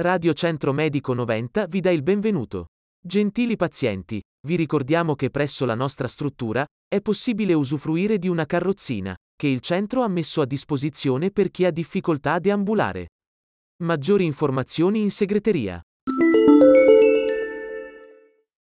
Radio Centro Medico 90 vi dà il benvenuto. Gentili pazienti, vi ricordiamo che presso la nostra struttura è possibile usufruire di una carrozzina che il centro ha messo a disposizione per chi ha difficoltà a deambulare. Maggiori informazioni in segreteria.